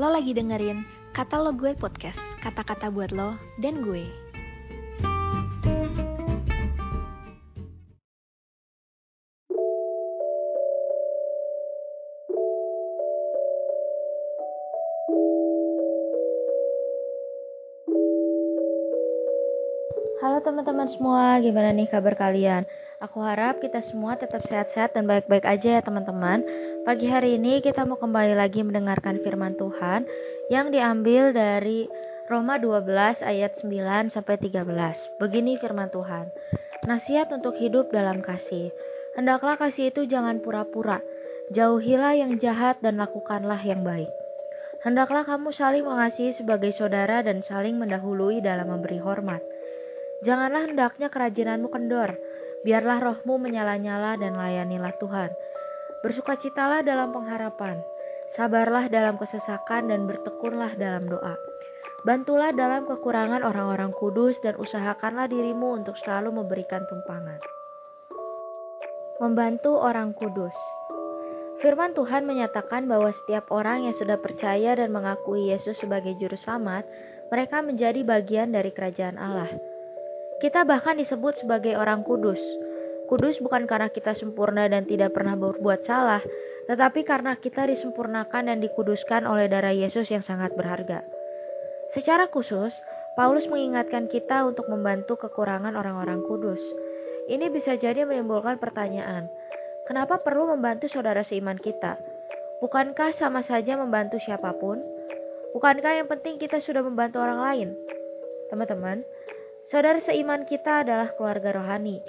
Lo lagi dengerin Kata Lo Gue Podcast, kata-kata buat lo dan gue. Halo teman-teman semua, gimana nih kabar kalian? Aku harap kita semua tetap sehat-sehat dan baik-baik aja ya teman-teman. Pagi hari ini kita mau kembali lagi mendengarkan firman Tuhan yang diambil dari Roma 12 ayat 9 sampai 13. Begini firman Tuhan. Nasihat untuk hidup dalam kasih. Hendaklah kasih itu jangan pura-pura. Jauhilah yang jahat dan lakukanlah yang baik. Hendaklah kamu saling mengasihi sebagai saudara dan saling mendahului dalam memberi hormat. Janganlah hendaknya kerajinanmu kendor, biarlah rohmu menyala-nyala dan layanilah Tuhan. Bersukacitalah dalam pengharapan, sabarlah dalam kesesakan dan bertekunlah dalam doa. Bantulah dalam kekurangan orang-orang kudus dan usahakanlah dirimu untuk selalu memberikan tumpangan. Membantu orang kudus. Firman Tuhan menyatakan bahwa setiap orang yang sudah percaya dan mengakui Yesus sebagai juru selamat, mereka menjadi bagian dari kerajaan Allah. Kita bahkan disebut sebagai orang kudus. Kudus bukan karena kita sempurna dan tidak pernah berbuat salah, tetapi karena kita disempurnakan dan dikuduskan oleh darah Yesus yang sangat berharga. Secara khusus, Paulus mengingatkan kita untuk membantu kekurangan orang-orang kudus. Ini bisa jadi menimbulkan pertanyaan, kenapa perlu membantu saudara seiman kita? Bukankah sama saja membantu siapa pun? Bukankah yang penting kita sudah membantu orang lain? Teman-teman, Saudara seiman kita adalah keluarga rohani,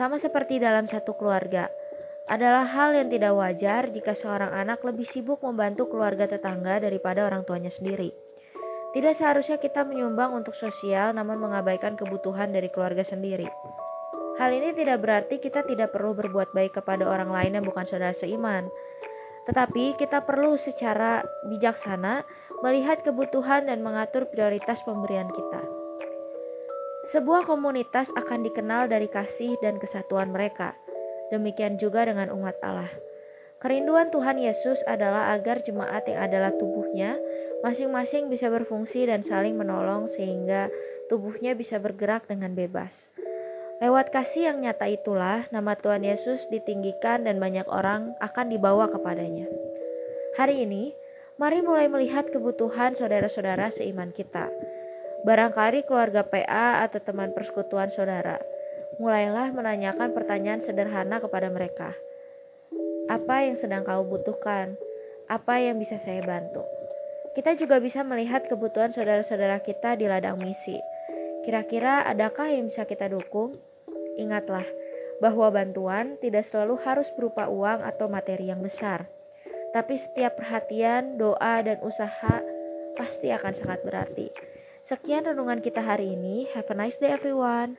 sama seperti dalam satu keluarga. Adalah hal yang tidak wajar jika seorang anak lebih sibuk membantu keluarga tetangga daripada orang tuanya sendiri. Tidak seharusnya kita menyumbang untuk sosial namun mengabaikan kebutuhan dari keluarga sendiri. Hal ini tidak berarti kita tidak perlu berbuat baik kepada orang lain yang bukan saudara seiman. Tetapi kita perlu secara bijaksana melihat kebutuhan dan mengatur prioritas pemberian kita. Sebuah komunitas akan dikenal dari kasih dan kesatuan mereka. Demikian juga dengan umat Allah. Kerinduan Tuhan Yesus adalah agar jemaat yang adalah tubuhnya masing-masing bisa berfungsi dan saling menolong sehingga tubuhnya bisa bergerak dengan bebas. Lewat kasih yang nyata itulah nama Tuhan Yesus ditinggikan dan banyak orang akan dibawa kepadanya. Hari ini, mari mulai melihat kebutuhan saudara-saudara seiman kita Barangkali keluarga PA atau teman persekutuan saudara. Mulailah menanyakan pertanyaan sederhana kepada mereka. Apa yang sedang kau butuhkan? Apa yang bisa saya bantu? Kita juga bisa melihat kebutuhan saudara-saudara kita di ladang misi. Kira-kira adakah yang bisa kita dukung? Ingatlah bahwa bantuan tidak selalu harus berupa uang atau materi yang besar. Tapi setiap perhatian, doa, dan usaha pasti akan sangat berarti. Sekian renungan kita hari ini. Have a nice day everyone.